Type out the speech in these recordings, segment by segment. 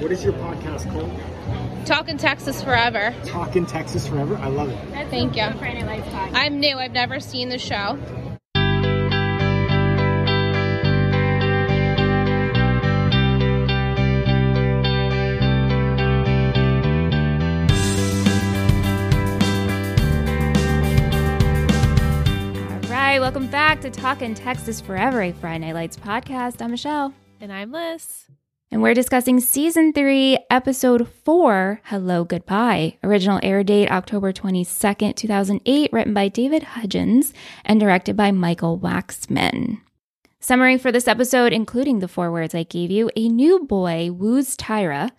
What is your podcast called? Talking Texas forever. Talking Texas Forever. I love it. Thank you. Friday Night Lights. I'm new. I've never seen the show. All right, welcome back to Talkin' Texas Forever, a Friday Night Lights podcast. I'm Michelle, And I'm Liz. And we're discussing season three, episode four, Hello Goodbye. Original air date October 22nd, 2008, written by David Hudgens and directed by Michael Waxman. Summary for this episode, including the four words I gave you a new boy woos Tyra.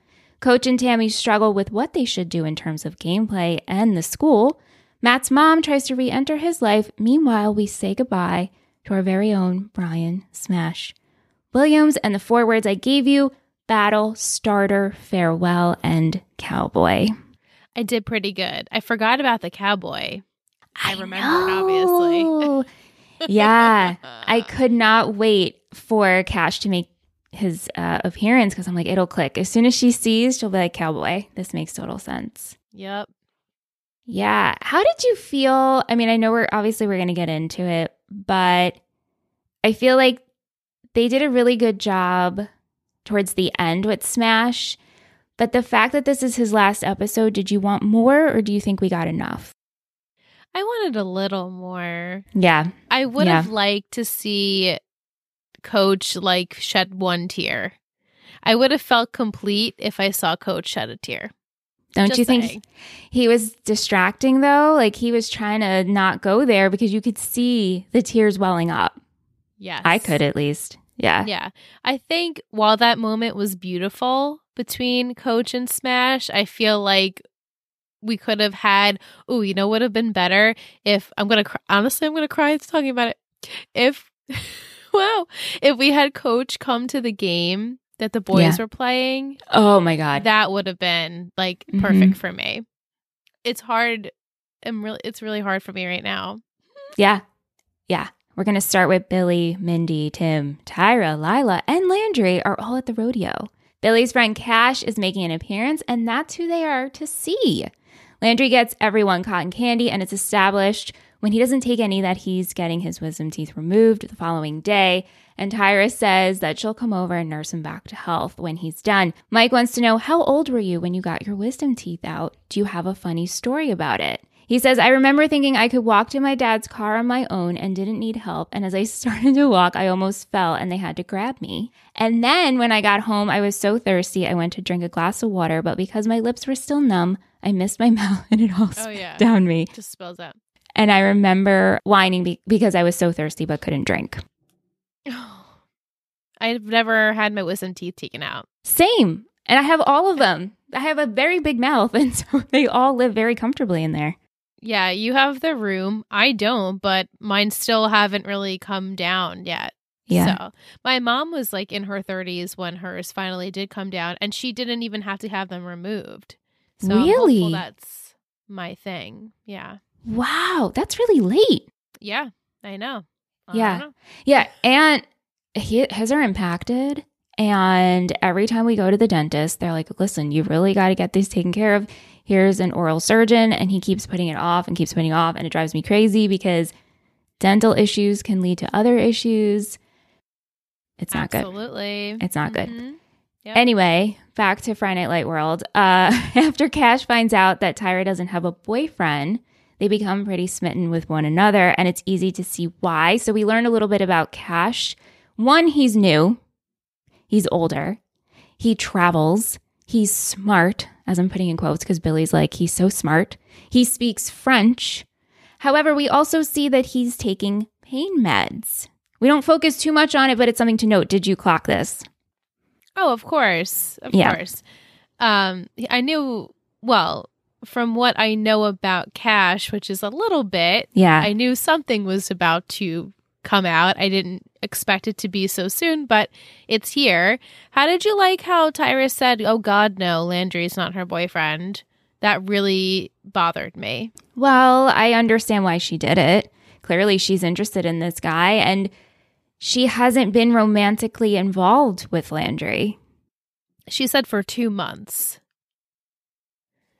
Coach and Tammy struggle with what they should do in terms of gameplay and the school. Matt's mom tries to re enter his life. Meanwhile, we say goodbye to our very own Brian Smash Williams and the four words I gave you battle, starter, farewell, and cowboy. I did pretty good. I forgot about the cowboy. I remembered, obviously. yeah. I could not wait for Cash to make his uh, appearance because I'm like, it'll click. As soon as she sees, she'll be like, cowboy. This makes total sense. Yep. Yeah. How did you feel? I mean, I know we're obviously we're going to get into it, but I feel like they did a really good job towards the end with Smash. But the fact that this is his last episode, did you want more or do you think we got enough? I wanted a little more. Yeah. I would Yeah. have liked to see Coach like shed one tear. I would have felt complete if I saw Coach shed a tear. Don't Just you think saying. he was distracting though? Like he was trying to not go there because you could see the tears welling up. Yes. I could at least. Yeah. Yeah. I think while that moment was beautiful between Coach and Smash, I feel like we could have had, oh, you know, what would have been better if I'm going to cry. Honestly, I'm going to cry talking about it. If, wow, if we had Coach come to the game that the boys Yeah. were playing, Oh my god. that would have been like perfect mm-hmm. for me. It's hard. I'm really, it's really hard for me right now. Yeah. Yeah. We're going to start with Billy, Mindy, Tim, Tyra, Lila, and Landry are all at the rodeo. Billy's friend Cash is making an appearance, and that's who they are to see. Landry gets everyone cotton candy, and it's established when he doesn't take any that he's getting his wisdom teeth removed the following day. And Tyra says that she'll come over and nurse him back to health when he's done. Mike wants to know how old were you when you got your wisdom teeth out? Do you have a funny story about it? He says, I remember thinking I could walk to my dad's car on my own and didn't need help. And as I started to walk, I almost fell and they had to grab me. And then when I got home, I was so thirsty, I went to drink a glass of water, but because my lips were still numb, I missed my mouth and it all Oh, yeah. down me. Just spells out. And I remember whining be- because I was so thirsty but couldn't drink. I've never had my wisdom teeth taken out. Same. And I have all of them. I have a very big mouth, and so they all live very comfortably in there. Yeah, you have the room. I don't, but mine still haven't really come down yet. Yeah. So my mom was like in her 30s when hers finally did come down, and she didn't even have to have them removed. So Really? that's my thing. Yeah. Wow, that's really late. Yeah, I know. I Yeah. know. Yeah, and he, his are impacted. And every time we go to the dentist, they're like, listen, you really got to get these taken care of. Here's an oral surgeon. And he keeps putting it off and keeps putting it off. And it drives me crazy because dental issues can lead to other issues. It's not good. Absolutely. It's not good. Mhm. Yep. Anyway, back to Friday Night Light World. Uh, after Cash finds out that Tyra doesn't have a boyfriend, they become pretty smitten with one another, and it's easy to see why. So we learn a little bit about Cash. One, he's new, he's older, he travels, he's smart, as I'm putting in quotes because Billy's like, he's so smart. He speaks French. However, we also see that he's taking pain meds. We don't focus too much on it, but it's something to note. Did you clock this? Oh, of course. Of Yeah. course. Um I knew well, from what I know about Cash, which is a little bit, Yeah. I knew something was about to come out. I didn't expect it to be so soon, but it's here. How did you like how Tyra said, "Oh god, no, Landry's not her boyfriend?" That really bothered me. Well, I understand why she did it. Clearly, she's interested in this guy, and she hasn't been romantically involved with Landry. She said for two months.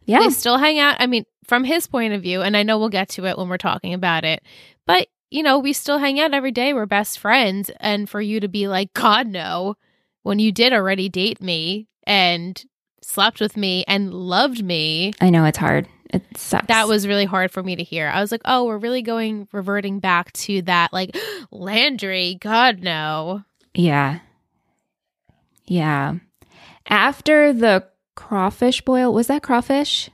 Yeah. They still hang out. I mean, from his point of view, and I know we'll get to it when we're talking about it, but you know, we still hang out every day. We're best friends. And for you to be like, God, no, when you did already date me and slept with me and loved me, I know it's hard. It sucks. that was really hard for me to hear. I was like, oh, we're really going, reverting back to that, like, Landry, God, no. Yeah. Yeah. After the crawfish boil, was that crawfish?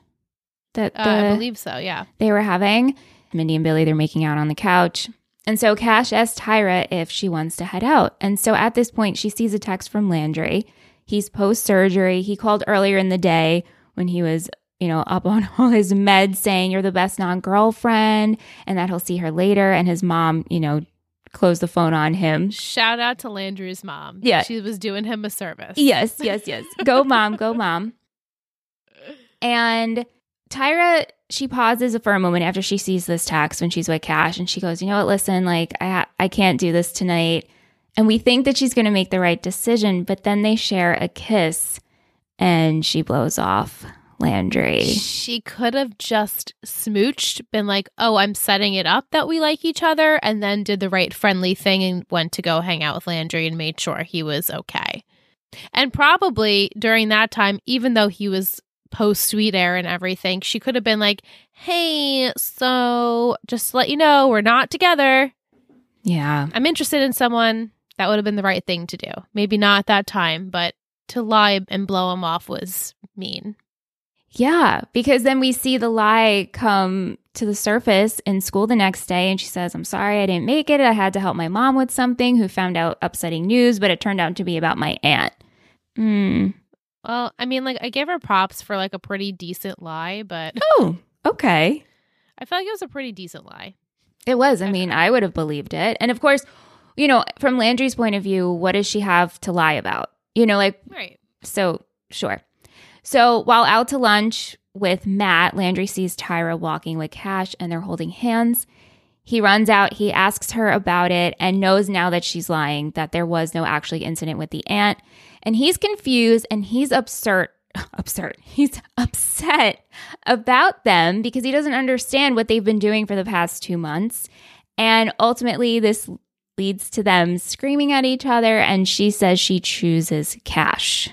That Uh, I believe so, yeah. they were having. Mindy and Billy, they're making out on the couch. And so Cash asks Tyra if she wants to head out. And so at this point, she sees a text from Landry. He's post surgery. He called earlier in the day when he was, you know, up on all his meds saying, You're the best non girlfriend, and that he'll see her later. And his mom, you know, closed the phone on him. Shout out to Landry's mom. Yeah. She was doing him a service. Yes, yes, yes. Go, mom, go, mom. And Tyra, she pauses for a moment after she sees this text when she's with Cash, and she goes, "You know what? Listen, like I I can't do this tonight." And we think that she's going to make the right decision, but then they share a kiss, and she blows off Landry. She could have just smooched, been like, oh, I'm setting it up that we like each other, and then did the right friendly thing and went to go hang out with Landry and made sure he was okay. And probably during that time, even though he was post sweet air and everything, she could have been like, hey, so just to let you know, we're not together. Yeah, I'm interested in someone. That would have been the right thing to do. Maybe not at that time, but to lie and blow him off was mean. yeah. Because then we see the lie come to the surface in school the next day, and she says, "I'm sorry, I didn't make it. I had to help my mom with something. Who found out upsetting news, but it turned out to be about my aunt." Hmm. Well, I mean, like I gave her props for like a pretty decent lie, but Oh, okay. I felt like it was a pretty decent lie. It was. I mean, I would have believed it. And of course, you know, from Landry's point of view, what does she have to lie about? You know, like, Right. so sure. So while out to lunch with Matt, Landry sees Tyra walking with Cash and they're holding hands. He runs out, he asks her about it, and knows now that she's lying, that there was no actually incident with the aunt. And he's confused and he's absurd. Absurd. He's upset about them because he doesn't understand what they've been doing for the past two months. And ultimately, this leads to them screaming at each other. And she says she chooses Cash.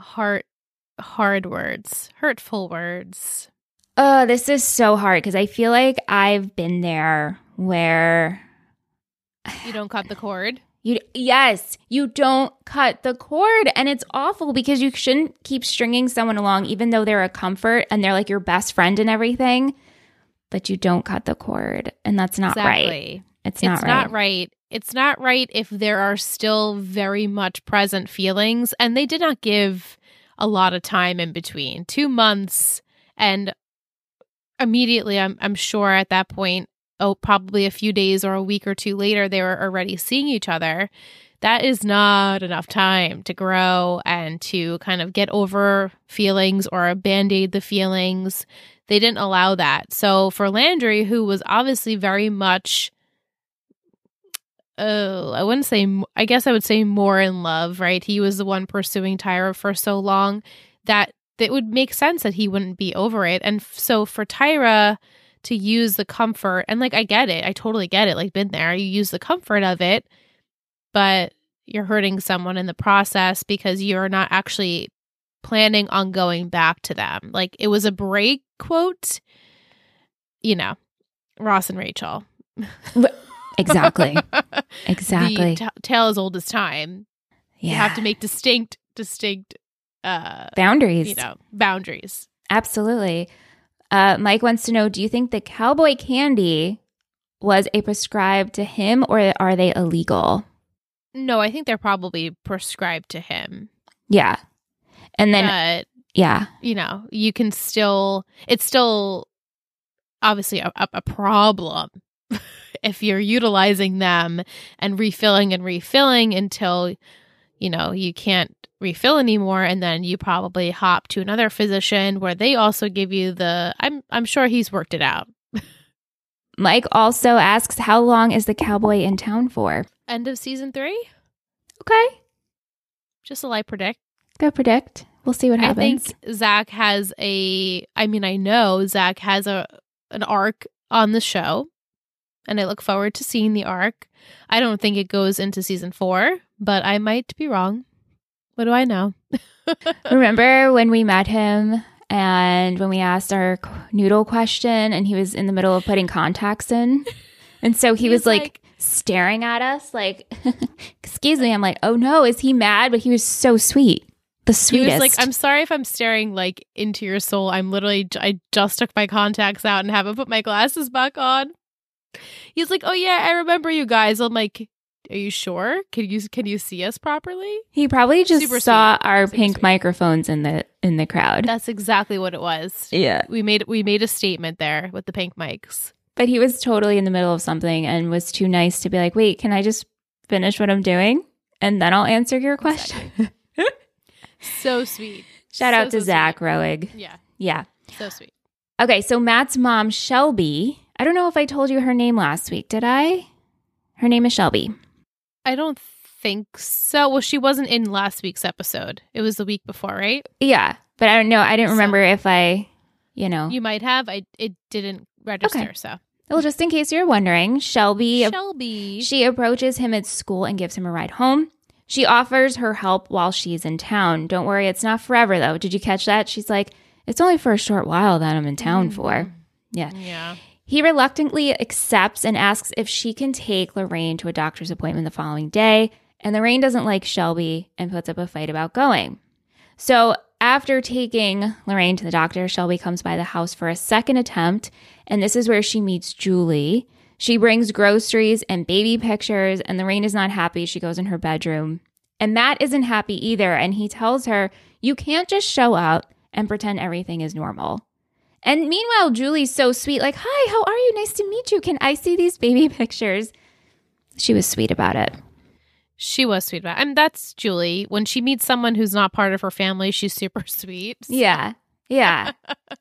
Heart hard words, hurtful words. Oh, this is so hard because I feel like I've been there where You don't cut the cord. you, yes, you don't cut the cord. And it's awful because you shouldn't keep stringing someone along, even though they're a comfort and they're like your best friend and everything. But you don't cut the cord. And that's not right. It's not it's right. not right. It's not right if there are still very much present feelings, and they did not give a lot of time in between two months, and immediately, I'm I'm sure at that point, oh, probably a few days or a week or two later, they were already seeing each other. That is not enough time to grow and to kind of get over feelings or band aid the feelings. They didn't allow that. So for Landry, who was obviously very much oh, I wouldn't say, I guess I would say more in love, right? He was the one pursuing Tyra for so long that it would make sense that he wouldn't be over it. And so for Tyra to use the comfort, and like, I get it, I totally get it, like, been there, you use the comfort of it, but you're hurting someone in the process because you're not actually planning on going back to them. Like, it was a break quote, you know, Ross and Rachel. Exactly. Exactly. the t- tale as old as time. yeah. You have to make distinct, distinct, uh, boundaries. you know, boundaries. Absolutely. Uh, Mike wants to know Do you think the cowboy candy was a prescribed to him or are they illegal? No, I think they're probably prescribed to him. Yeah. And then, but yeah. you know, you can still. It's still obviously a, a, a problem if you're utilizing them and refilling and refilling until you know you can't refill anymore and then you probably hop to another physician where they also give you the I'm I'm sure he's worked it out. Mike also asks How long is the cowboy in town for? End of season 3? Okay. Just a light predict. go predict. We'll see what happens. I think Zach has a. I mean, I know Zach has a an arc on the show, and I look forward to seeing the arc. I don't think it goes into season four, but I might be wrong. What do I know? Remember when we met him and when we asked our noodle question and he was in the middle of putting contacts in? And so he, was like, like- staring at us, like, excuse me. I'm like, oh no, is he mad? But he was so sweet. The He sweetest. was like, "I'm sorry if I'm staring like into your soul. I'm literally. I just took my contacts out and haven't put my glasses back on." He's like, "Oh yeah, I remember you guys." I'm like, "Are you sure? Can you can you see us properly?" he probably just Super saw sweet. our Super pink sweet. microphones in the in the crowd. That's exactly what it was. yeah. We made we made a statement there with the pink mics. But he was totally in the middle of something and was too nice to be like, wait, can I just finish what I'm doing? And then I'll answer your question. So sweet. Shout So, out to so Zach sweet. Roerig. Yeah, Yeah. so sweet. Okay, so Matt's mom, Shelby. I don't know if I told you her name last week. Did I? Her name is Shelby. I don't think so. Well, she wasn't in last week's episode. It was the week before, right? Yeah, but I don't know. I didn't So- remember if I, you know. You might have. I it didn't register. Okay. So well, just in case you're wondering, Shelby Shelby. She approaches him at school and gives him a ride home. She offers her help while she's in town. Don't worry, it's not forever though. Did you catch that? She's like, it's only for a short while that I'm in town mm-hmm. for. Yeah. yeah. He reluctantly accepts and asks if she can take Lorraine to a doctor's appointment the following day. And Lorraine doesn't like Shelby and puts up a fight about going. So after taking Lorraine to the doctor, Shelby comes by the house for a second attempt. And this is where she meets Julie. She brings groceries and baby pictures, and Lorraine is not happy. She goes in her bedroom. And Matt isn't happy either. And he tells her, You can't just show up and pretend everything is normal. And meanwhile, Julie's so sweet, like, Hi, how are you? Nice to meet you. Can I see these baby pictures? She was sweet about it. She was sweet about, it. and that's Julie. When she meets someone who's not part of her family, she's super sweet. Yeah. Yeah.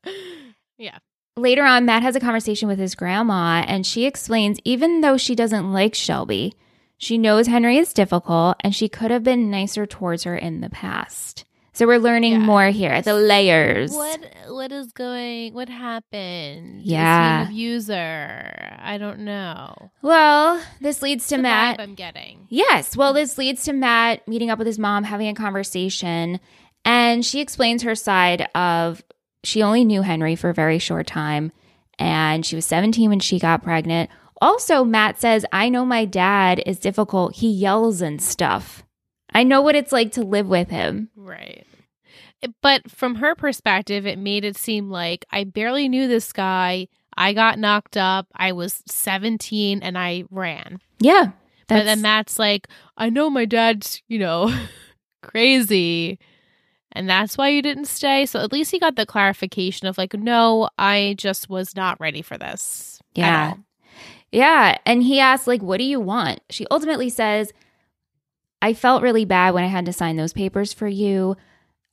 yeah. Later on, Matt has a conversation with his grandma, and she explains even though she doesn't like Shelby, she knows Henry is difficult and she could have been nicer towards her in the past. So we're learning Yeah. more here. The layers. What what is going? What happened? Yeah. is he an abuser? I don't know. Well, this leads to The Matt. I'm getting. Yes. Well, this leads to Matt meeting up with his mom, having a conversation, and she explains her side of she only knew Henry for a very short time and she was 17 when she got pregnant. Also, Matt says, I know my dad is difficult. He yells and stuff. I know what it's like to live with him. Right. But from her perspective, it made it seem like I barely knew this guy. I got knocked up. I was 17 and I ran. Yeah. But then Matt's like, I know my dad's, you know, crazy. And that's why you didn't stay. So at least he got the clarification of like, no, I just was not ready for this. Yeah. Yeah. And he asks, like, what do you want? She ultimately says, I felt really bad when I had to sign those papers for you.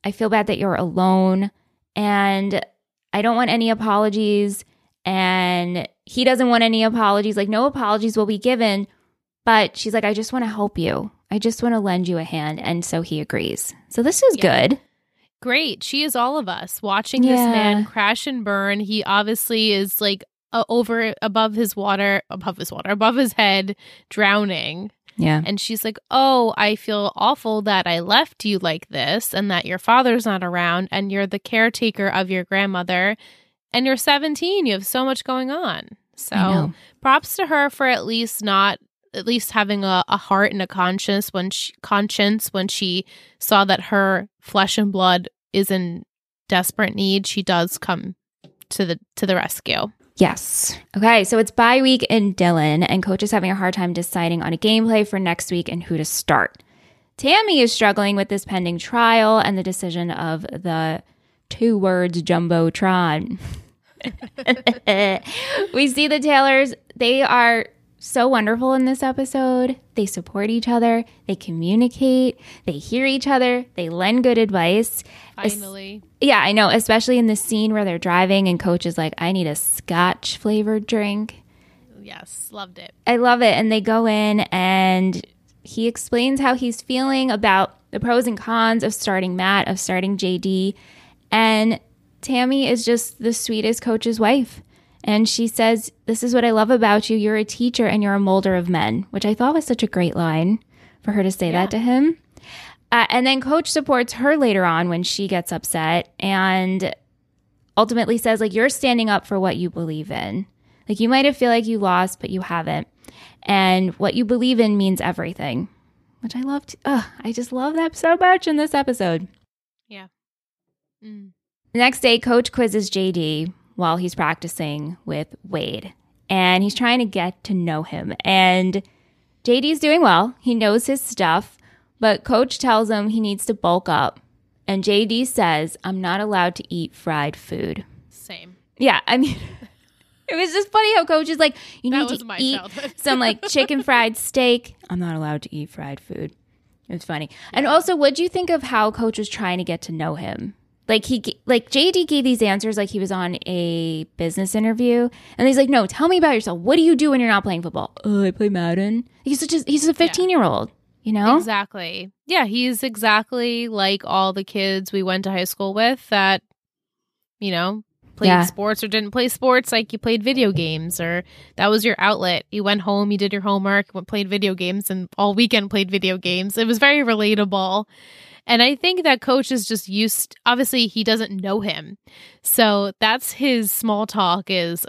I feel bad that you're alone. And I don't want any apologies. And he doesn't want any apologies. Like, no apologies will be given. But she's like, I just want to help you. I just want to lend you a hand. And so he agrees. So this is Yeah. good. Great. She is all of us watching this man crash and burn. He obviously is like uh, over above his water, above his water, above his head, drowning. Yeah. And she's like, Oh, I feel awful that I left you like this and that your father's not around and you're the caretaker of your grandmother and you're 17. You have so much going on. So props to her for at least not at least having a, a heart and a conscience when she conscience when she saw that her flesh and blood is in desperate need she does come to the to the rescue Yes. Okay, so it's bye week in Dillon, and coach is having a hard time deciding on a gameplay for next week and who to start. Tammy is struggling with this pending trial and the decision of the two words jumbotron. we see the Taylors; they are so wonderful in this episode. They support each other, they communicate, they hear each other, they lend good advice. Es- finally yeah, I know, especially in the scene where they're driving and coach is like, I need a scotch flavored drink. yes loved it I love it. And they go in and he explains how he's feeling about the pros and cons of starting Matt, of starting JD. And Tammy is just the sweetest coach's wife. And she says, This is what I love about you. You're a teacher and you're a molder of men, which I thought was such a great line for her to say that to him. Uh, and then coach supports her later on when she gets upset and ultimately says, like, you're standing up for what you believe in. Like, you might have feel like you lost, but you haven't. And what you believe in means everything, which I loved. Ugh, I just love that so much in this episode. Yeah. Mm. The next day, coach quizzes JD while he's practicing with Wade, and he's trying to get to know him. And JD's doing well, he knows his stuff, but coach tells him he needs to bulk up. And JD says, I'm not allowed to eat fried food. Same. Yeah, I mean, it was just funny how coach is like, you need to eat some like chicken fried steak. I'm not allowed to eat fried food. It was funny. And also, what'd you think of how coach was trying to get to know him? Like he, like JD gave these answers like he was on a business interview, and he's like, "No, tell me about yourself. What do you do when you're not playing football? Oh, I play Madden. He's such a, he's a 15 year old, you know? Exactly. Yeah, he's exactly like all the kids we went to high school with that, you know, played Yeah. sports or didn't play sports. Like you played video games or that was your outlet. You went home, you did your homework, went played video games, and all weekend played video games. It was very relatable. And I think that coach is just used obviously he doesn't know him. So that's his small talk is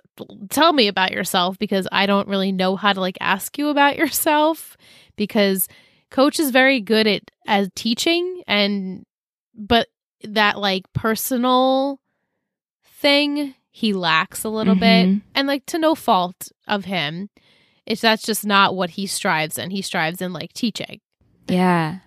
tell me about yourself because I don't really know how to like ask you about yourself because coach is very good at as teaching and but that like personal thing he lacks a little bit Mhm. and like to no fault of him it's that's just not what he strives in he strives in like teaching Yeah,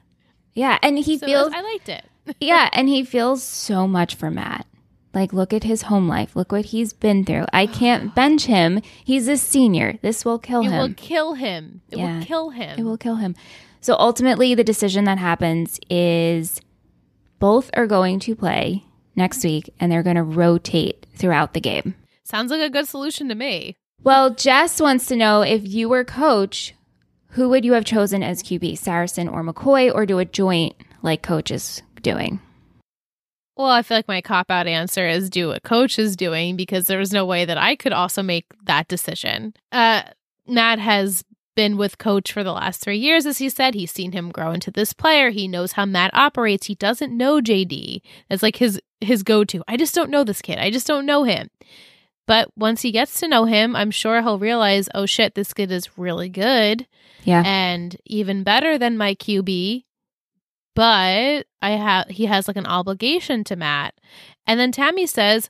yeah. And he So feels, i liked it yeah, and he feels so much for Matt. Like, look at his home life. Look what he's been through. I can't bench him. He's a senior. This will kill it him. It will kill him it Yeah. will kill him It will kill him. So ultimately, the decision that happens is both are going to play next week and they're going to rotate throughout the game. sounds like a good solution to me Well, Jess wants to know if you were coach, who would you have chosen as QB, Saracen or McCoy, or do a joint like coach is doing? Well, I feel like my cop out answer is do what coach is doing because there was no way that I could also make that decision. Uh, Matt has been with coach for the last three years, as he said. He's seen him grow into this player. He knows how Matt operates. He doesn't know JD. It's like his his go to. I just don't know this kid. I just don't know him. But once he gets to know him, I'm sure he'll realize, oh shit, this kid is really good Yeah. and even better than my QB. But I have he has like an obligation to Matt. And then Tammy says,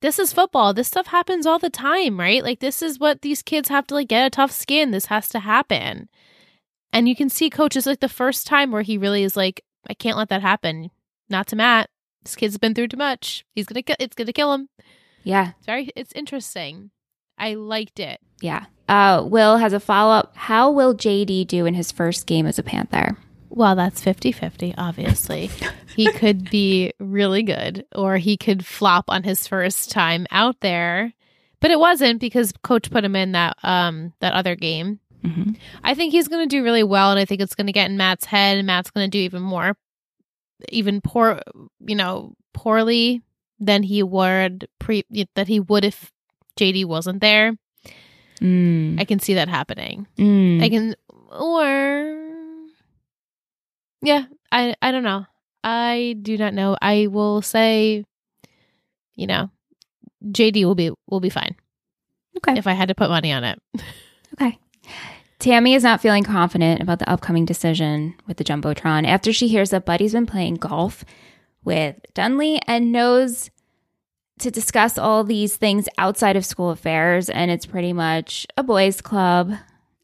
This is football. This stuff happens all the time, right? Like this is what these kids have to like get a tough skin. This has to happen. And you can see coach is like the first time where he really is like, I can't let that happen. Not to Matt. This kid's been through too much. He's gonna it's gonna kill him. Yeah. It's very it's interesting. I liked it. Yeah. Uh, Will has a follow up. How will JD do in his first game as a Panther? Well, that's 50 50, obviously. he could be really good or he could flop on his first time out there. But it wasn't because coach put him in that um that other game. Mm-hmm. I think he's going to do really well and I think it's going to get in Matt's head and Matt's going to do even more even poor, you know, poorly than he would pre that he would if JD wasn't there. Mm. I can see that happening. Mm. I can or yeah, I I don't know. I do not know. I will say you know, JD will be will be fine okay. if I had to put money on it. Okay. Tammy is not feeling confident about the upcoming decision with the Jumbotron after she hears that Buddy's been playing golf with Dunley and knows to discuss all these things outside of school affairs. And it's pretty much a boys' club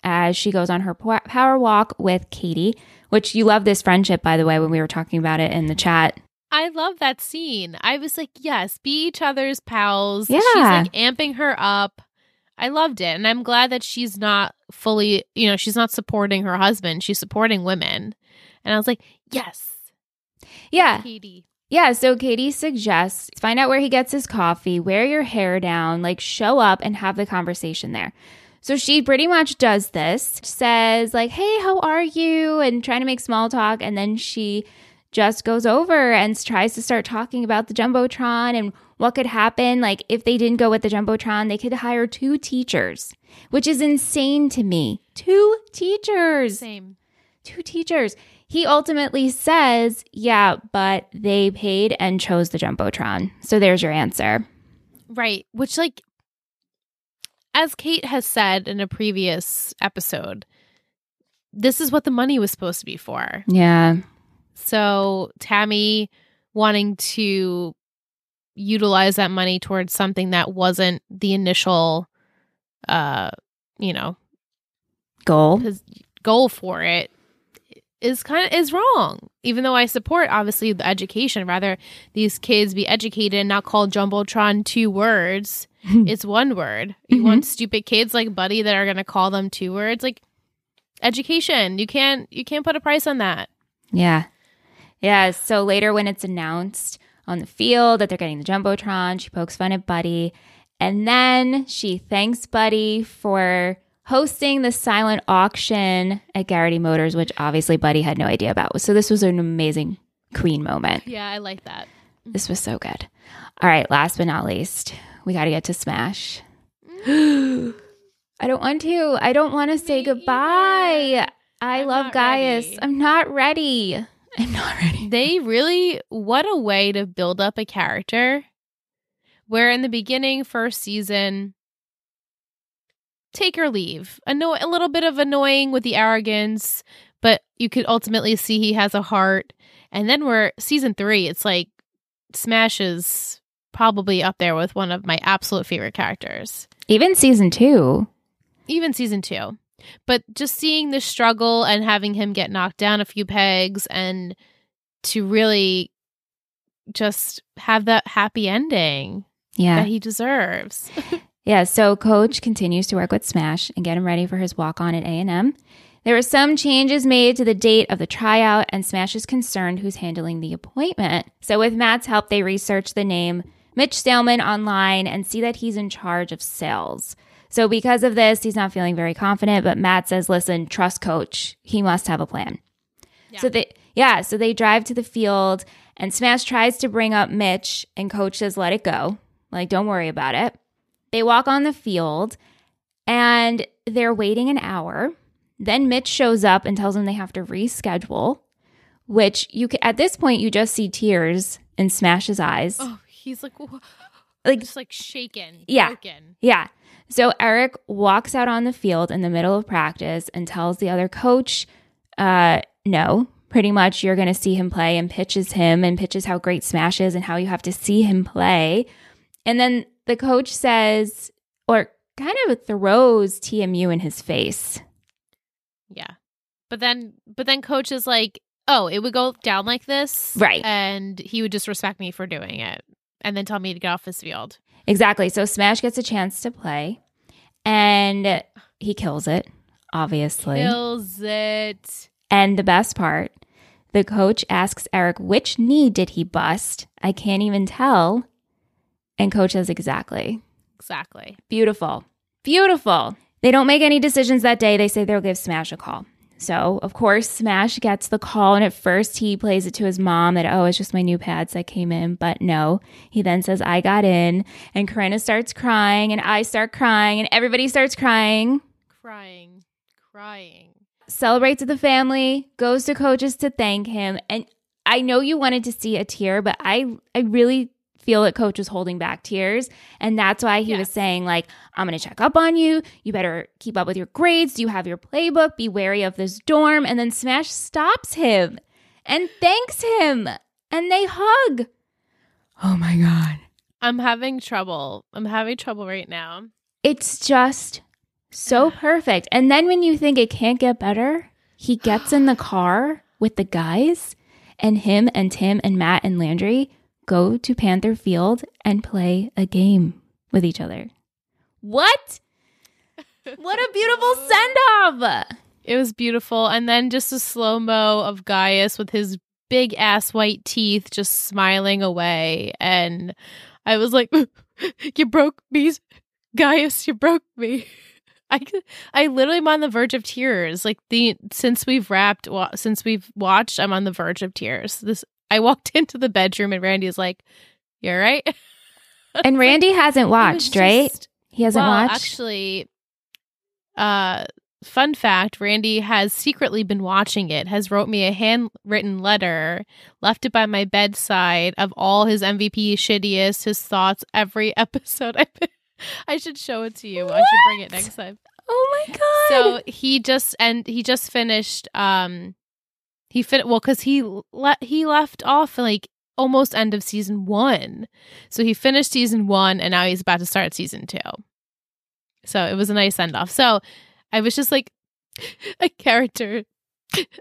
as she goes on her power walk with Katie, which you love this friendship, by the way, when we were talking about it in the chat. I love that scene. I was like, yes, be each other's pals. Yeah. She's like amping her up. I loved it. And I'm glad that she's not fully, you know, she's not supporting her husband. She's supporting women. And I was like, yes, Yeah. Katie. Yeah, so Katie suggests find out where he gets his coffee, wear your hair down, like show up and have the conversation there. So she pretty much does this, says, like, hey, how are you? And trying to make small talk. And then she just goes over and tries to start talking about the Jumbotron and what could happen. Like, if they didn't go with the Jumbotron, they could hire two teachers, which is insane to me. Two teachers. Same. Two teachers. He ultimately says, yeah, but they paid and chose the Jumbotron. So there's your answer. Right. Which, like, as Kate has said in a previous episode, this is what the money was supposed to be for. Yeah. So Tammy wanting to utilize that money towards something that wasn't the initial, uh, you know, Goal. his goal for it is kind of is wrong. Even though I support obviously the education, rather these kids be educated and not called jumbotron two words. it's one word. You Mhm. want stupid kids like Buddy that are going to call them two words like education. You can't you can't put a price on that. Yeah. Yeah. So later, when it's announced on the field that they're getting the Jumbotron, she pokes fun at Buddy. And then she thanks Buddy for hosting the silent auction at Garrity Motors, which obviously Buddy had no idea about. So this was an amazing queen moment. Yeah, I like that. This was so good. All right. Last but not least, we got to get to Smash. I don't want to. I don't want to say goodbye. I I'm love Gaius. ready. I'm not ready. I'm not ready. They really what a way to build up a character where in the beginning first season take or leave. Anno- a little bit of annoying with the arrogance, but you could ultimately see he has a heart. And then we're season 3, it's like Smash is probably up there with one of my absolute favorite characters. Even season two. Even season 2. But just seeing the struggle and having him get knocked down a few pegs and to really just have that happy ending Yeah. that he deserves. Yeah, so coach continues to work with Smash and get him ready for his walk on at A&M. There were some changes made to the date of the tryout and Smash is concerned who's handling the appointment. So with Matt's help, they research the name Mitch Staleman online and see that he's in charge of sales. So because of this, he's not feeling very confident, but Matt says, "Listen, trust coach. He must have a plan." So they yeah, so they drive to the field and Smash tries to bring up Mitch and coach says let it go. Like don't worry about it. They walk on the field and they're waiting an hour. Then Mitch shows up and tells them they have to reschedule, which you ca at this point you just see tears in Smash's eyes. Oh, he's like wha- Like just like shaken, Yeah. broken. Yeah. So Eric walks out on the field in the middle of practice and tells the other coach, uh, no, pretty much you're going to see him play and pitches him and pitches how great Smash is and how you have to see him play. And then the coach says, or kind of throws TMU in his face. Yeah. But then but then coach is like, "Oh, it would go down like this." Right. And he would just respect me for doing it and then tell me to get off his field. Exactly. So Smash gets a chance to play and he kills it, obviously. Kills it. And the best part, the coach asks Eric, which knee did he bust? I can't even tell. And coach says, exactly. Exactly. Beautiful. Beautiful. They don't make any decisions that day. They say they'll give Smash a call. So, of course, Smash gets the call. And at first, he plays it to his mom that, oh, it's just my new pads that came in. But no, he then says, I got in. And Corinna starts crying. And I start crying. And everybody starts crying. Crying. Crying. celebrates with the family, goes to coaches to thank him. And I know you wanted to see a tear, but I I really feel that coach was holding back tears. And that's why he was saying, like, I'm gonna check up on you. You better keep up with your grades. Do you have your playbook? Be wary of this dorm. And then Smash stops him and thanks him. And they hug. Oh my God. I'm having trouble. I'm having trouble right now. It's just so perfect. And then when you think it can't get better, he gets in the car with the guys, and him and Tim and Matt and Landry go to Panther Field and play a game with each other. What? What a beautiful send off! It was beautiful. And then just a slow mo of Gaius with his big ass white teeth just smiling away. And I was like, You broke me, Gaius, you broke me. I I literally am on the verge of tears. Like the since we've wrapped, wa- since we've watched, I'm on the verge of tears. This I walked into the bedroom and Randy is like, "You're right." And Randy hasn't watched, right? He hasn't well, watched. Actually, uh, fun fact: Randy has secretly been watching it. Has wrote me a handwritten letter, left it by my bedside of all his MVP shittiest, his thoughts, every episode. I I should show it to you. I should bring it next time. oh my god! So he just and he just finished. Um, he fit well because he let he left off like almost end of season one. So he finished season one and now he's about to start season two. So it was a nice send off. So I was just like a character,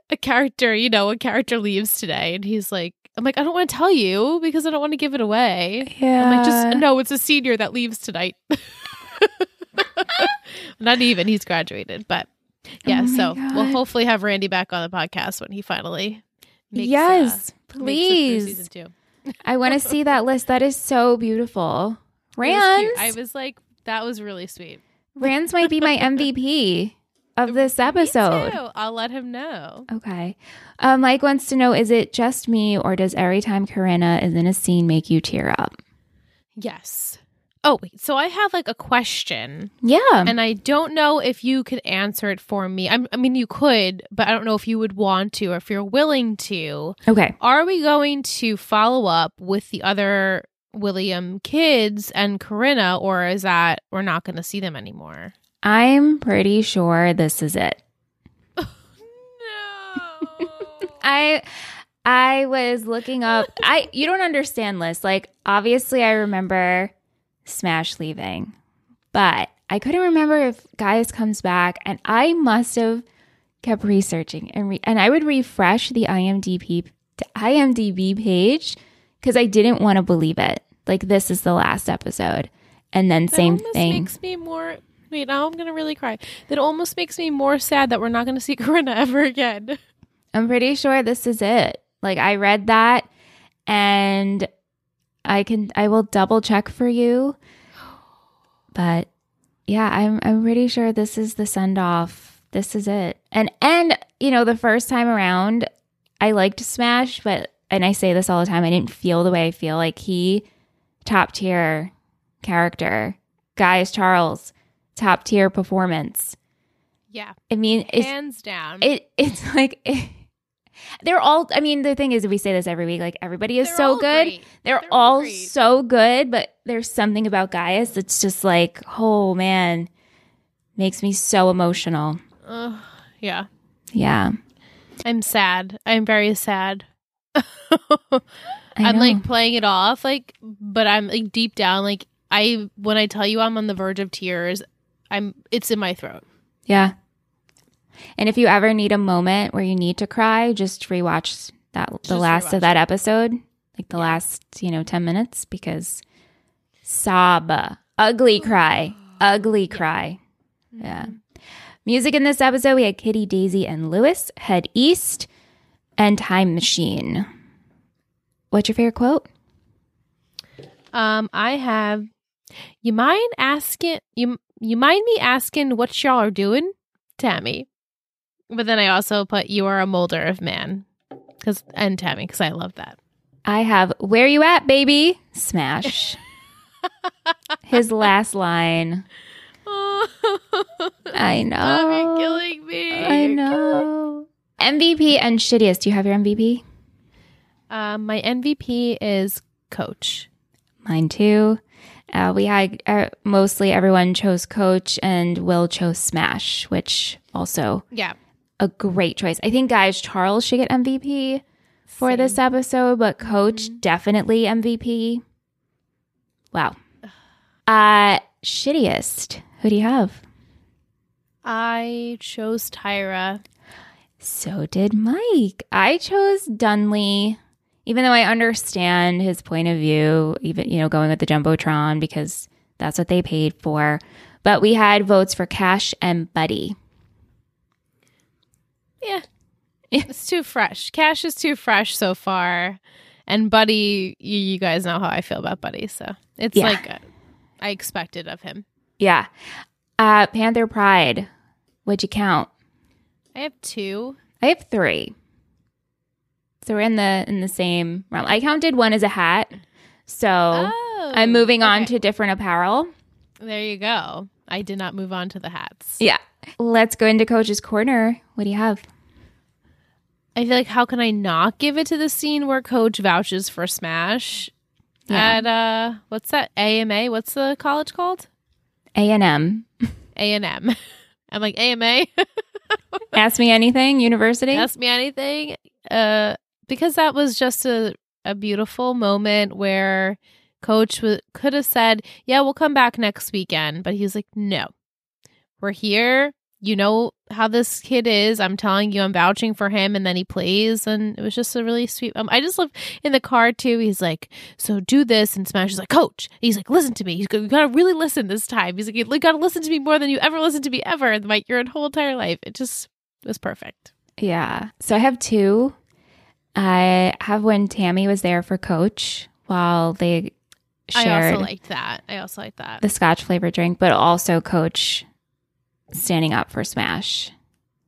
a character. You know, a character leaves today, and he's like. I'm like, I don't want to tell you because I don't want to give it away. yeah. I'm like, just no, it's a senior that leaves tonight. Not even, he's graduated, but yeah. Oh so God. we'll hopefully have Randy back on the podcast when he finally makes, uh, yes, it please. season two. I want to see that list. That is so beautiful. It was cute. Rans, I was like, that was really sweet. Rans might be my MVP of this episode. I'll let him know. Okay. Uh, Mike wants to know: Is it just me, or does every time Corinna is in a scene make you tear up? Yes. Oh wait, so I have like a question, Yeah. and I don't know if you could answer it for me. I'm, I mean, you could, but I don't know if you would want to or if you're willing to. okay. Are we going to follow up with the other William kids and Corinna, or is that we're not going to see them anymore? I'm pretty sure this is it. No. I I was looking up I you don't understand Liz. Like obviously I remember Smash leaving. But I couldn't remember if Gaius comes back and I must have kept researching and re- and I would refresh the IMDb to IMDb page cuz I didn't want to believe it. Like this is the last episode. And then That same thing. makes me more. Wait, now I'm gonna really cry. That almost makes me more sad that we're not gonna see Corinna ever again. I'm pretty sure this is it. Like I read that and I can I will double check for you. But yeah, I'm I'm pretty sure this is the send off. This is it. And and you know, the first time around I liked Smash, but and I say this all the time, I didn't feel the way I feel like he top tier character. Gaius Charles, top tier performance. Yeah, I mean, it's hands down. it it's like they're all i mean the thing is we say this every week like everybody is They're so good great. they're, They're all great. so good but there's something about gaius that's just like oh man makes me so emotional Ugh, yeah, yeah I'm sad. I'm very sad. I'm like playing it off, like, but I'm like deep down, like I when I tell you I'm on the verge of tears, I'm it's in my throat. yeah and if you ever need a moment where you need to cry just rewatch that the Just last of that episode like the last you know 10 minutes because sob ugly cry ugly cry Yeah. Music in this episode, we had Kitty, Daisy, and Lewis, Head East, and Time Machine. What's your favorite quote? Um, I have. You mind asking you? You mind me asking what y'all are doing, Tammy? But then I also put you are a molder of man, because and Tammy, because I love that. I have Where You At, Baby? Smash. His last line. I know. You're killing me. I know. MVP and shittiest. Do you have your MVP? Um, my MVP is Coach. Mine too. Uh, we had uh, mostly everyone chose Coach and Will chose Smash, which also Yeah, a great choice. I think Gaius Charles should get MVP for this episode, but Coach definitely MVP. Wow. Uh shittiest. Who do you have? I chose Tyra. So did Mike. I chose Dunley, even though I understand his point of view, even, you know, going with the Jumbotron because that's what they paid for. But we had votes for Cash and Buddy. Yeah. It's too fresh. Cash is too fresh so far. And Buddy, you, you guys know how I feel about Buddy. So it's Yeah. like uh, I expected of him. Yeah. Uh, Panther Pride. What'd you count? I have two. I have three. So we're in the in the same realm. I counted one as a hat. So Oh, I'm moving on to different apparel. There you go. I did not move on to the hats. Yeah. Let's go into Coach's Corner. What do you have? I feel like how can I not give it to the scene where Coach vouches for Smash Yeah. at uh what's that AMA? What's the college called? A and M. A and M. I'm like AMA. Ask me anything. University. Ask me anything. Uh, because that was just a a beautiful moment where Coach w- could have said, "Yeah, we'll come back next weekend," but he's like, "No, we're here." You know how this kid is. I'm telling you, I'm vouching for him, and then he plays, and it was just a really sweet. Um, I just love in the car too. He's like, "So do this," and Smash is like, "Coach." He's like, "Listen to me. He's go- you gotta really listen this time." He's like, "You gotta listen to me more than you ever listened to me ever, in like your whole entire life." It just was perfect. Yeah. So I have two. I have when Tammy was there for Coach while they I also liked that. I also liked that. the Scotch flavored drink, but also Coach standing up for Smash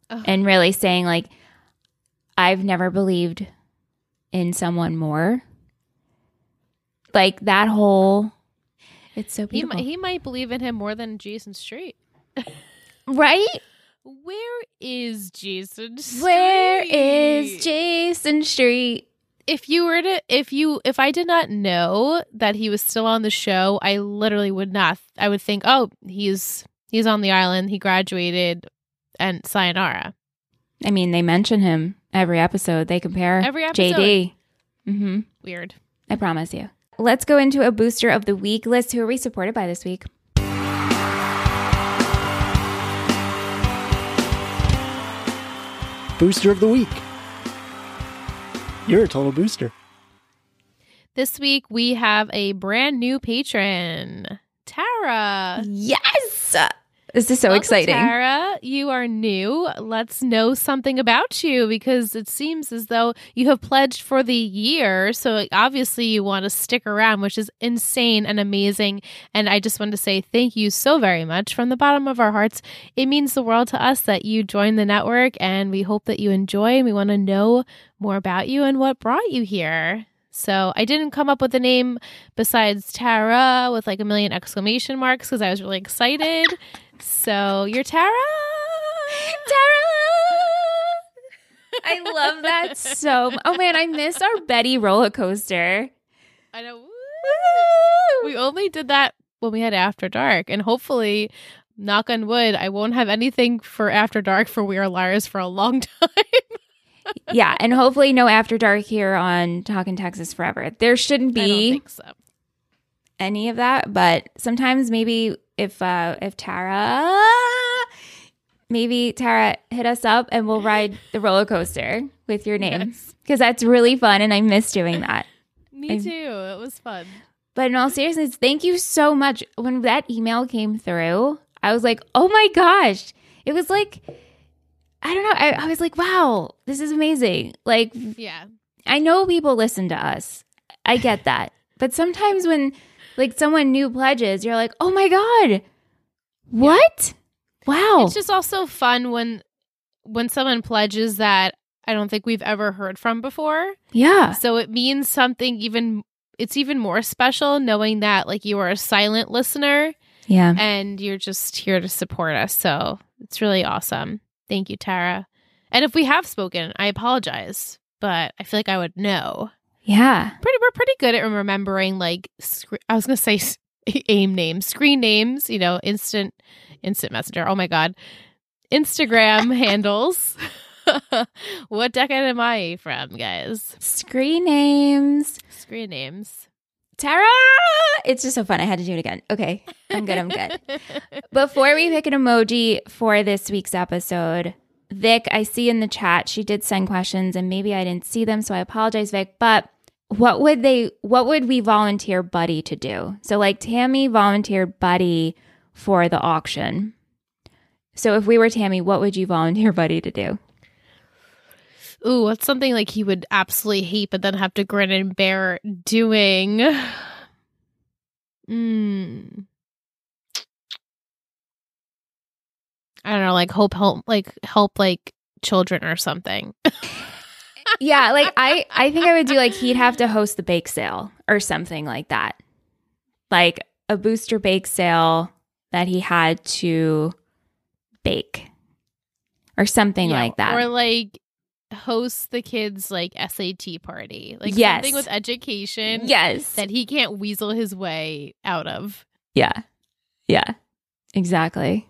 Ugh. and really saying like, "I've never believed in someone more." Like that whole. It's so he beautiful, might, he might believe in him more than Jason Street. right? Where is Jason? Street? Where is Jason Street? If you were to if you if I did not know that he was still on the show, I literally would not. I would think, oh, he's he's on the island. He graduated, and sayonara. I mean, they mention him every episode. They compare Every episode. JD. Mm-hmm. Weird. I promise you. Let's go into a booster of the week list. Who are we supported by this week? Booster of the week. You're a total booster. This week we have a brand new patron, Tara. Yes. This is so exciting. Tara. You are new. Let's know something about you because it seems as though you have pledged for the year. So obviously you want to stick around, which is insane and amazing. And I just want to say thank you so very much from the bottom of our hearts. It means the world to us that you joined the network and we hope that you enjoy and we want to know more about you and what brought you here. So I didn't come up with a name besides Tara with like a million exclamation marks because I was really excited. So you're Tara. Tara. I love that so. Oh man, I miss our Betty roller coaster. I know. We only did that when we had After Dark, and hopefully, knock on wood, I won't have anything for After Dark for We Are Liars for a long time. yeah, and hopefully no after dark here on Talking Texas Forever. There shouldn't I don't be think so. any of that, but sometimes maybe if uh if Tara maybe Tara hit us up and we'll ride the roller coaster with your name Yes. because that's really fun and I miss doing that. Me I- too. It was fun. But in all seriousness, thank you so much. When that email came through, I was like, oh my gosh. It was like, I don't know. I, I was like, wow, this is amazing. Like, Yeah. I know people listen to us. I get that. But sometimes when like someone new pledges, you're like, oh my God, what? Wow. It's just also fun when when someone pledges that I don't think we've ever heard from before. yeah. So it means something even it's even more special knowing that like you are a silent listener Yeah. and you're just here to support us. So it's really awesome. Thank you, Tara. And if we have spoken, I apologize, but I feel like I would know. Yeah. Pretty, we're pretty good at remembering like sc- I was gonna say s- aim names, screen names. You know, instant, instant messenger. Oh my god, Instagram handles. what decade am I from, guys? Screen names. Screen names. Tara. It's just so fun. I had to do it again. Okay. I'm good. I'm good. Before we pick an emoji for this week's episode, Vic, I see in the chat she did send questions and maybe I didn't see them, so I apologize, Vic. But what would they what would we volunteer Buddy to do? So like Tammy volunteered Buddy for the auction. So if we were Tammy, what would you volunteer Buddy to do? Ooh, what's something like he would absolutely hate, but then have to grin and bear doing? Mm. I don't know, like hope help like help like children or something. yeah, like I I think I would do like he'd have to host the bake sale or something like that. Like a booster bake sale that he had to bake or something Yeah, like that. Or like host the kids like SAT party. Like Yes. something with education yes. that he can't weasel his way out of. yeah. Yeah. Exactly.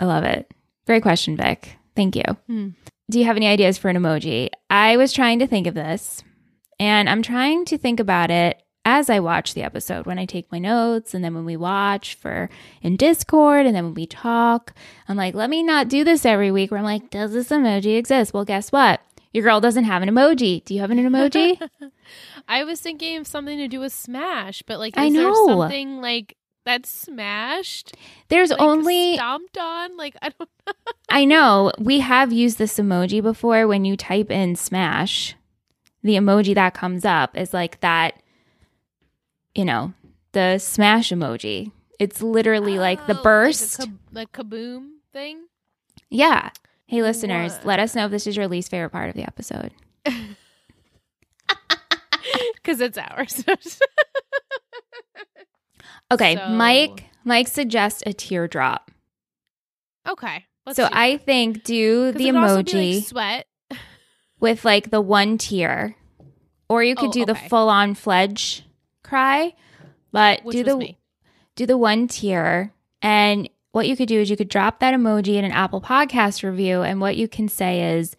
I love it. Great question, Vic. Thank you. Hmm. Do you have any ideas for an emoji? I was trying to think of this and I'm trying to think about it as I watch the episode when I take my notes and then when we watch for in Discord and then when we talk. I'm like, let me not do this every week where I'm like, does this emoji exist? Well, guess what? Your girl doesn't have an emoji. Do you have an emoji? I was thinking of something to do with Smash, but like, I know. something like that's smashed? There's Like, only stomped on? Like, I don't know. I know we have used this emoji before when you type in smash. The emoji that comes up is like that, you know, the smash emoji. It's literally like the Oh, burst. Like, like kaboom thing? yeah. Hey, listeners, What? let us know if this is your least favorite part of the episode. Because it's ours. Okay, So- Mike. Mike suggests a teardrop. okay. So I think do the it could also be, emoji like, sweat. with like the one tear, or you could Oh, do the full on fledge cry, but Which do the me. do the one tear. and what you could do is you could drop that emoji in an Apple Podcast review and what you can say is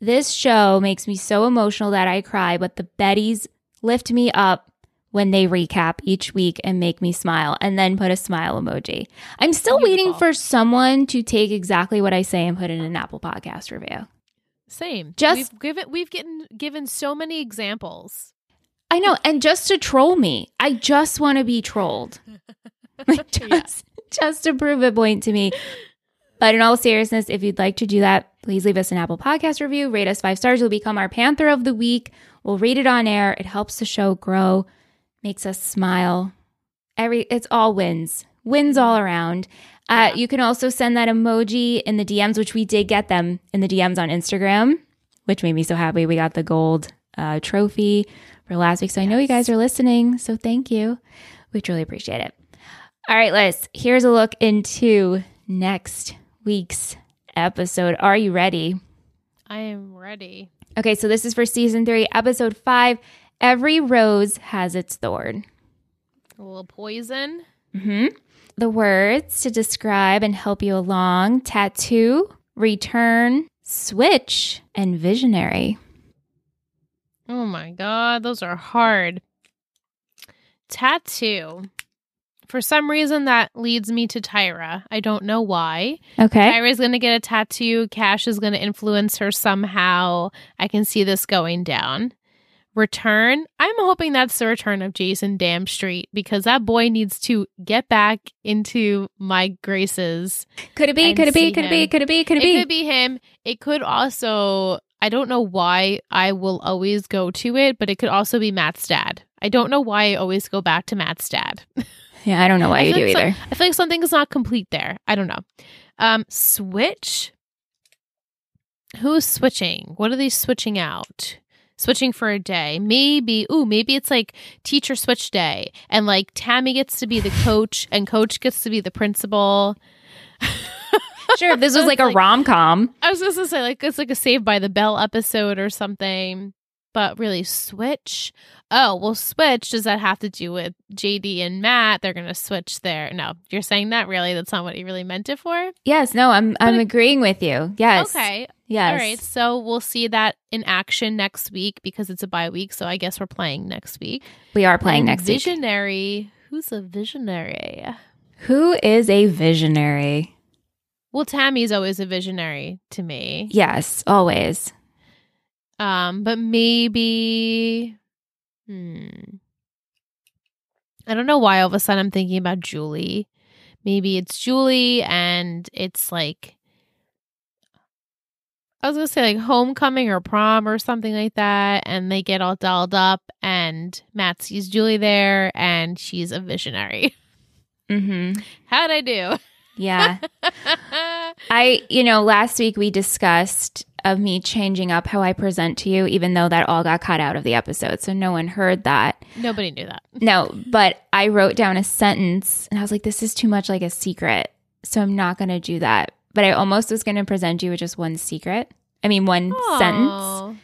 this show makes me so emotional that I cry but the Bettys lift me up when they recap each week and make me smile and then put a smile emoji. I'm still waiting for someone to take exactly what I say and put it in an Apple Podcast review. Same. Just- we've given we've given given so many examples. I know and just to troll me. I just want to be trolled. Like, just, Yeah. just to prove a point to me. But in all seriousness, if you'd like to do that, please leave us an Apple Podcast review, rate us five stars. You'll become our Panther of the Week. We'll read it on air. It helps the show grow, makes us smile. Every it's all wins, wins all around. Uh. You can also send that emoji in the DMs, which we did get them in the DMs on Instagram, which made me so happy. We got the gold uh, trophy for last week, so I know you guys are listening. So thank you. We truly appreciate it. All right, Liz, here's a look into next week's episode. Are you ready? I am ready. Okay, so this is for season three, episode five. Every rose has its thorn. A little poison. hmm The words to describe and help you along tattoo, return, switch, and visionary. Oh my god, those are hard. Tattoo. For some reason, that leads me to Tyra. I don't know why. Okay. Tyra's going to get a tattoo. Cash is going to influence her somehow. I can see this going down. Return. I'm hoping that's the return of Jason Dam Street because that boy needs to get back into my graces. Could it be? Could it be? Could it be? Could it be? Could it be? It could be him. It could also, I don't know why I will always go to it, but it could also be Matt's dad. I don't know why I always go back to Matt's dad. Yeah, I don't know why you do like either. I feel like something is not complete there. I don't know. Um, switch. Who's switching? What are they switching out? Switching for a day. Maybe, ooh, maybe it's like teacher switch day. And like Tammy gets to be the coach and coach gets to be the principal. Sure, if this was like a rom com. I was just gonna say, like, it's like a Saved by the Bell episode or something. But really, switch. Oh, well, switch. Does that have to do with JD and Matt? They're gonna switch there. No, you're saying that really? That's not what you really meant it for. Yes, no, I'm I'm it- agreeing with you. Yes. Okay. Yes. All right. So we'll see that in action next week because it's a bye week. So I guess we're playing next week. We are playing And next week. Visionary. Who's a visionary? Who is a visionary? Well, Tammy's always a visionary to me. Yes, always. Um, but maybe hmm. I don't know why all of a sudden I'm thinking about Julie. Maybe it's Julie and it's like I was gonna say like homecoming or prom or something like that, and they get all dolled up and Matt sees Julie there and she's a visionary. Mm-hmm. How'd I do? Yeah. I, you know, last week we discussed of me changing up how I present to you, even though that all got cut out of the episode. So no one heard that. Nobody knew that. No, but I wrote down a sentence and I was like, this is too much like a secret. So I'm not going to do that. But I almost was going to present you with just one secret. I mean, one sentence.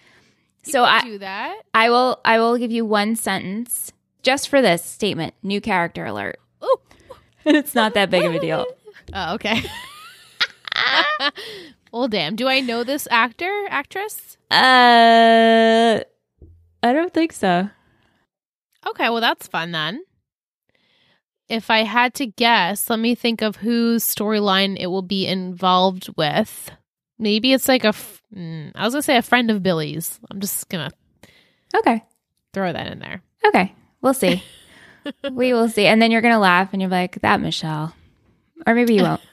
You So I- do that. I will, I will give you one sentence just for this statement. New character alert. Oh, And it's not that big of a deal. Oh, okay. well, damn. Do I know this actor, actress? Uh, I don't think so. Okay, well, that's fun then. If I had to guess, let me think of whose storyline it will be involved with. Maybe it's like a. F- mm, I was gonna say a friend of Billy's. I'm just gonna Okay. throw that in there. Okay. We'll see. we will see. And then you're going to laugh and you're like, that Michelle. Or maybe you won't.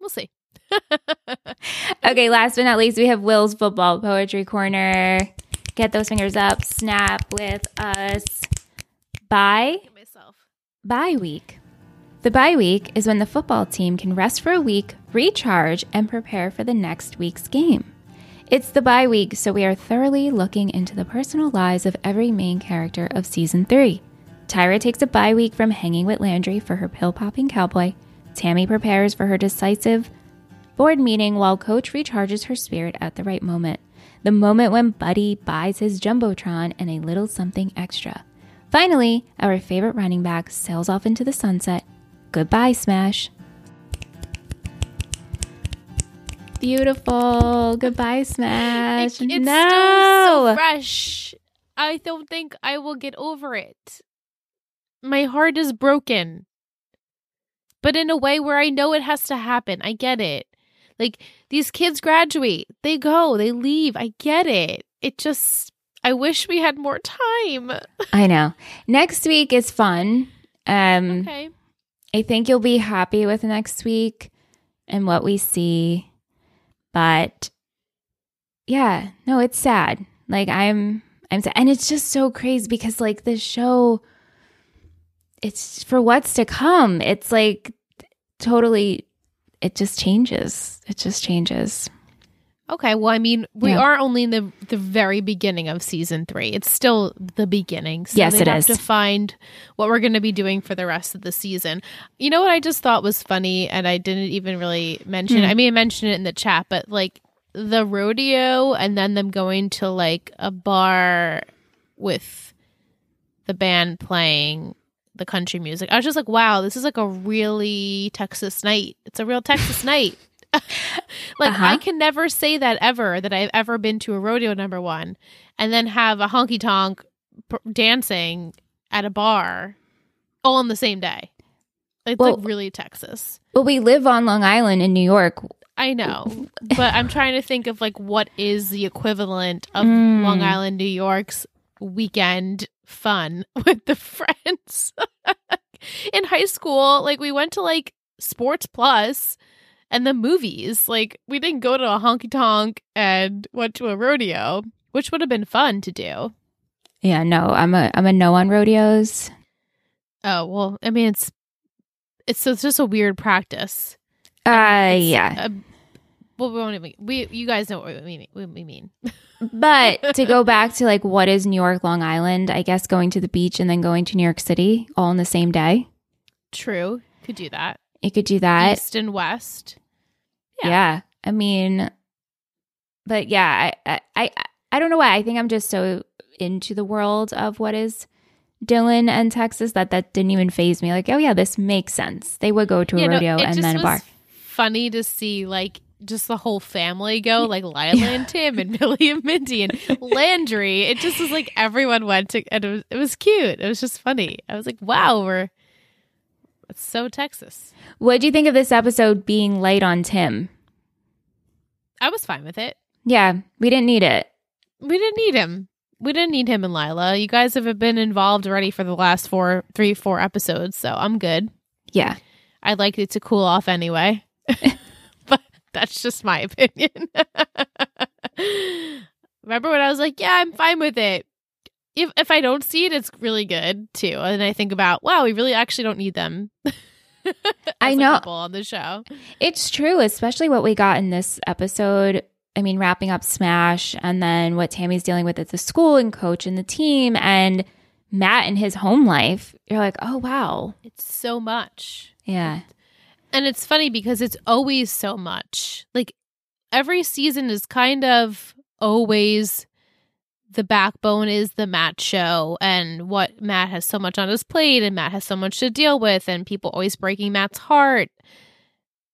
We'll see. okay. Last but not least, we have Will's football poetry corner. Get those fingers up. Snap with us. Bye. myself. Bye week. The bye week is when the football team can rest for a week, recharge, and prepare for the next week's game. It's the bye week, so we are thoroughly looking into the personal lives of every main character of season three. Tyra takes a bye week from hanging with Landry for her pill popping cowboy. Tammy prepares for her decisive board meeting while Coach recharges her spirit at the right moment. The moment when Buddy buys his Jumbotron and a little something extra. Finally, our favorite running back sails off into the sunset. Goodbye, Smash. Beautiful. Goodbye, Smash. It- it's no. still so fresh. I don't think I will get over it. My heart is broken. But in a way where I know it has to happen. I get it. Like these kids graduate, they go, they leave. I get it. It just I wish we had more time. I know. Next week is fun. Um, Okay. I think you'll be happy with next week and what we see. But yeah, no, it's sad. Like I'm I'm sad. And it's just so crazy because like this show it's for what's to come. It's like totally it just changes. It just changes. Okay, well, I mean, we Yeah. are only in the the very beginning of season three. It's still the beginning. So Yes, it have is. to find what we're going to be doing for the rest of the season. You know what I just thought was funny, and I didn't even really mention. Hmm. I mean, I mentioned it in the chat, but like the rodeo, and then them going to like a bar with the band playing the country music. I was just like, wow, this is like a really Texas night. It's a real Texas night. like Uh-huh. I can never say that ever that I've ever been to a rodeo number one, and then have a honky tonk p- dancing at a bar, all on the same day. It's Well- like really Texas. Well, we live on Long Island in New York. I know, but I'm trying to think of like what is the equivalent of Mm. Long Island, New York's weekend fun with the friends. In high school, like we went to like Sports Plus and the movies. Like we didn't go to a honky tonk and went to a rodeo, which would have been fun to do. Yeah, no, I'm a I'm a no on rodeos. Oh well, I mean it's it's, it's just a weird practice. Uh yeah. a- well, we won't even. We you guys know what we mean. What we mean. But to go back to like what is New York, Long Island, I guess going to the beach and then going to New York City all in the same day. True, could do that. You could do that. East and West. yeah. yeah. I mean but yeah, I, I I I don't know why. I think I'm just so into the world of what is Dillon and Texas that that didn't even phase me. Like, oh yeah, this makes sense. They would go to a Yeah, rodeo it and then a bar. Funny to see like just the whole family go, like Lila and Tim and Billy and Mindy and Landry. It just was like everyone went to, and it was, it was cute. It was just funny. I was like, wow, we're it's so Texas. What do you think of this episode being light on Tim? I was fine with it. Yeah, we didn't need it. We didn't need him. We didn't need him and Lila. You guys have been involved already for the last four, three, four episodes, so I'm good. Yeah. I'd like it to cool off anyway. that's just my opinion. Remember when I was like, yeah, I'm fine with it. If if I don't see it, it's really good too. And I think about, wow, we really actually don't need them. I know. on the show. It's true, especially what we got in this episode. I mean, wrapping up Smash and then what Tammy's dealing with at the school and coach and the team and Matt and his home life. You're like, oh, wow. It's so much. Yeah. And it's funny because it's always so much. Like every season is kind of always the backbone is the Matt show and what Matt has so much on his plate and Matt has so much to deal with and people always breaking Matt's heart.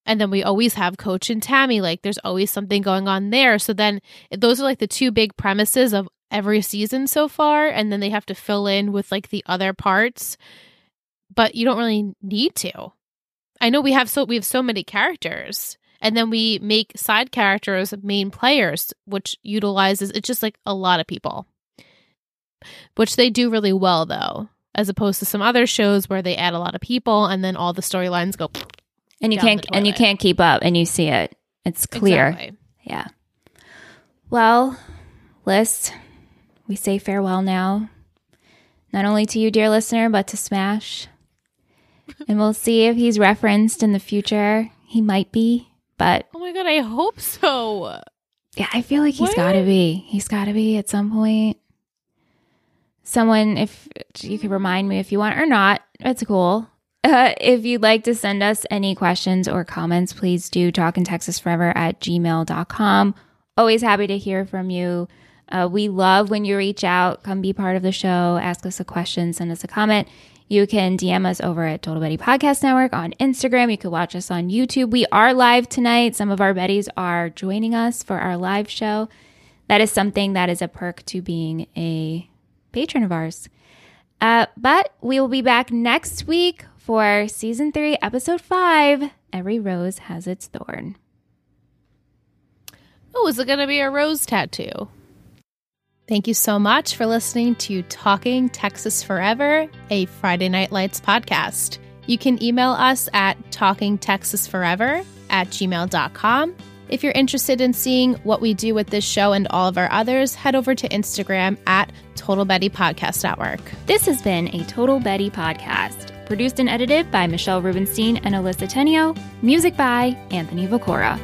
And then we always have Coach and Tammy. Like there's always something going on there. So then eh, those are like the two big premises of every season so far. And then they have to fill in with like the other parts. But you don't really need to. I know we have so we have so many characters. And then we make side characters main players, which utilizes it's just like a lot of people. Which they do really well though, as opposed to some other shows where they add a lot of people and then all the storylines go And you can't and you can't keep up and you see it. It's clear. Exactly. Yeah. Well, list we say farewell now. Not only to you, dear listener, but to Smash. and we'll see if he's referenced in the future. He might be, but Oh my god, I hope so. yeah, I feel like he's got to be. He's got to be at some point. Someone, if you could remind me if you want or not, it's cool. Uh, if you'd like to send us any questions or comments, please do talk in Texas forever at gmail.com. Always happy to hear from you. Uh, we love when you reach out, come be part of the show, ask us a question, send us a comment. You can DM us over at Total Betty Podcast Network on Instagram. You can watch us on YouTube. We are live tonight. Some of our Betties are joining us for our live show. That is something that is a perk to being a patron of ours. Uh, but we will be back next week for season three, episode five. Every rose has its thorn. Oh, is it going to be a rose tattoo? Thank you so much for listening to Talking Texas Forever, a Friday Night Lights podcast. You can email us at talkingtexasforever at gmail.com. If you're interested in seeing what we do with this show and all of our others, head over to Instagram at Total Betty Podcast Network. This has been a Total Betty podcast, produced and edited by Michelle Rubenstein and Alyssa Tenio, music by Anthony Viccora.